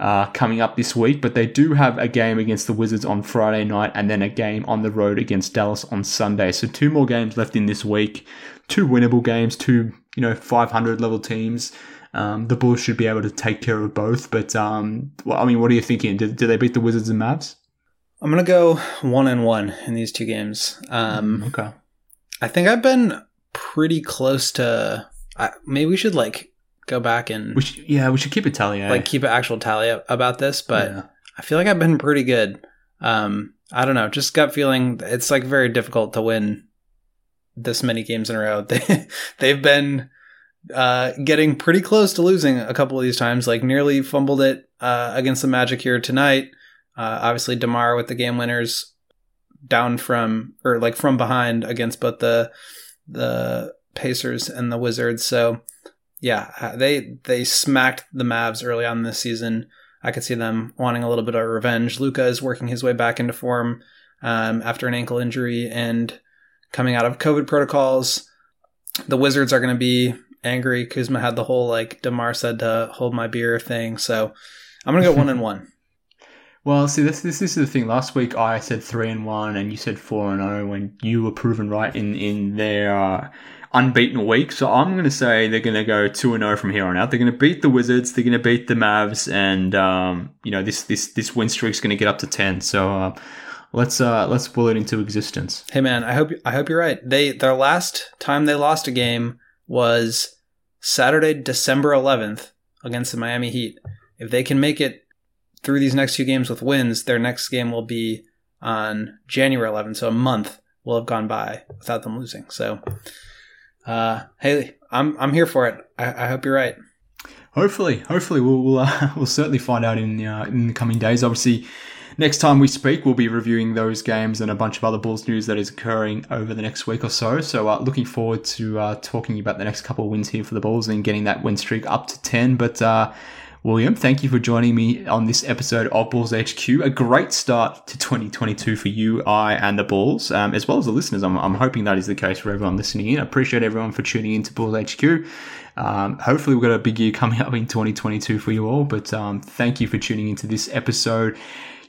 uh, coming up this week, but they do have a game against the Wizards on Friday night and then a game on the road against Dallas on Sunday. So two more games left in this week, two winnable games, two you know 500 level teams. Um, the Bulls should be able to take care of both. But um, well, I mean, what are you thinking? Do, do they beat the Wizards and Mavs? I'm gonna go one and one in these two games. Um, okay. I think I've been pretty close to. I, maybe we should like go back and we should, yeah, we should keep a tally. Eh? Like keep an actual tally about this, but yeah. I feel like I've been pretty good. Um, I don't know, just gut feeling. It's like very difficult to win this many games in a row. They they've been uh, getting pretty close to losing a couple of these times. Like nearly fumbled it uh, against the Magic here tonight. Uh, obviously, Demar with the game winners down from or like from behind against both the the Pacers and the Wizards. So yeah, uh, they they smacked the Mavs early on this season. I could see them wanting a little bit of revenge. Luka is working his way back into form um, after an ankle injury and coming out of COVID protocols. The Wizards are going to be angry. Kuzma had the whole like Demar said to hold my beer thing. So I'm going to go one and one. Well, see, this, this this is the thing. Last week I said three and one, and you said four and zero, oh when you were proven right in in their uh, unbeaten week. So I'm going to say they're going to go 2 and 0 from here on out. They're going to beat the Wizards, they're going to beat the Mavs, and, um, you know, this, this, this win streak's going to get up to 10. So, uh, let's uh let's will it into existence. Hey man, I hope I hope you're right. They their last time they lost a game was Saturday, December 11th against the Miami Heat. If they can make it through these next two games with wins, their next game will be on January 11th, so a month will have gone by without them losing. So uh, hey, I'm I'm here for it. I, I hope you're right. Hopefully, hopefully we'll we'll, uh, we'll certainly find out in uh, in the coming days. Obviously, next time we speak, we'll be reviewing those games and a bunch of other Bulls news that is occurring over the next week or so. So, uh, looking forward to uh, talking about the next couple of wins here for the Bulls and getting that win streak up to ten. But uh, William, thank you for joining me on this episode of Bulls HQ. A great start to 2022 for you, I, and the Bulls, um, as well as the listeners. I'm, I'm, hoping that is the case for everyone listening in. I appreciate everyone for tuning in to Bulls HQ. Um, hopefully, we've got a big year coming up in 2022 for you all, but um, thank you for tuning into this episode.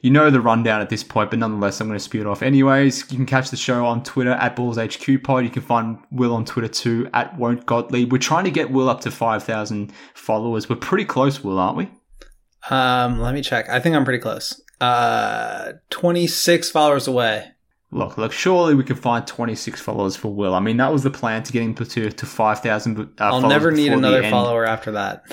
You know the rundown at this point, but nonetheless, I'm going to spew it off anyways. You can catch the show on Twitter at BullsHQ Pod. You can find Will on Twitter too at Won't Gottlieb. We're trying to get Will up to 5,000 followers. We're pretty close, Will, aren't we? Um, let me check. I think I'm pretty close. Uh, 26 followers away. Look, look, surely we can find 26 followers for Will. I mean, that was the plan to get him to, to 5,000 uh, I'll never need another follower after that.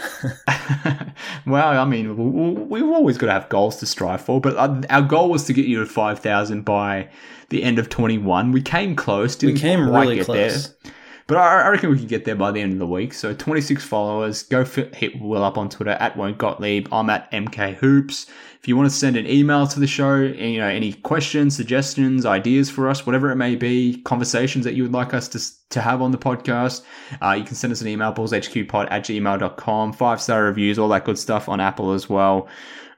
well, I mean, we've always got to have goals to strive for, but uh, our goal was to get you to 5,000 by the end of 21. We came close. we came really close. There. But I, reckon we can get there by the end of the week. So 26 followers. Go hit Will up on Twitter at Won't Gottlieb. I'm at MK Hoops. If you want to send an email to the show, you know, any questions, suggestions, ideas for us, whatever it may be, conversations that you would like us to, to have on the podcast, uh, you can send us an email, bullshqpod at gmail.com, five star reviews, all that good stuff on Apple as well.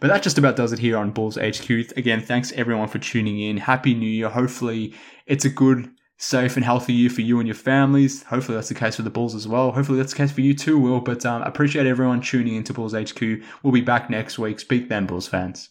But that just about does it here on Bulls HQ. Again, thanks everyone for tuning in. Happy New Year. Hopefully, it's a good safe and healthy year for you and your families. Hopefully that's the case for the Bulls as well. Hopefully that's the case for you too, Will. But um, appreciate everyone tuning into Bulls HQ. We'll be back next week. Speak then, Bulls fans.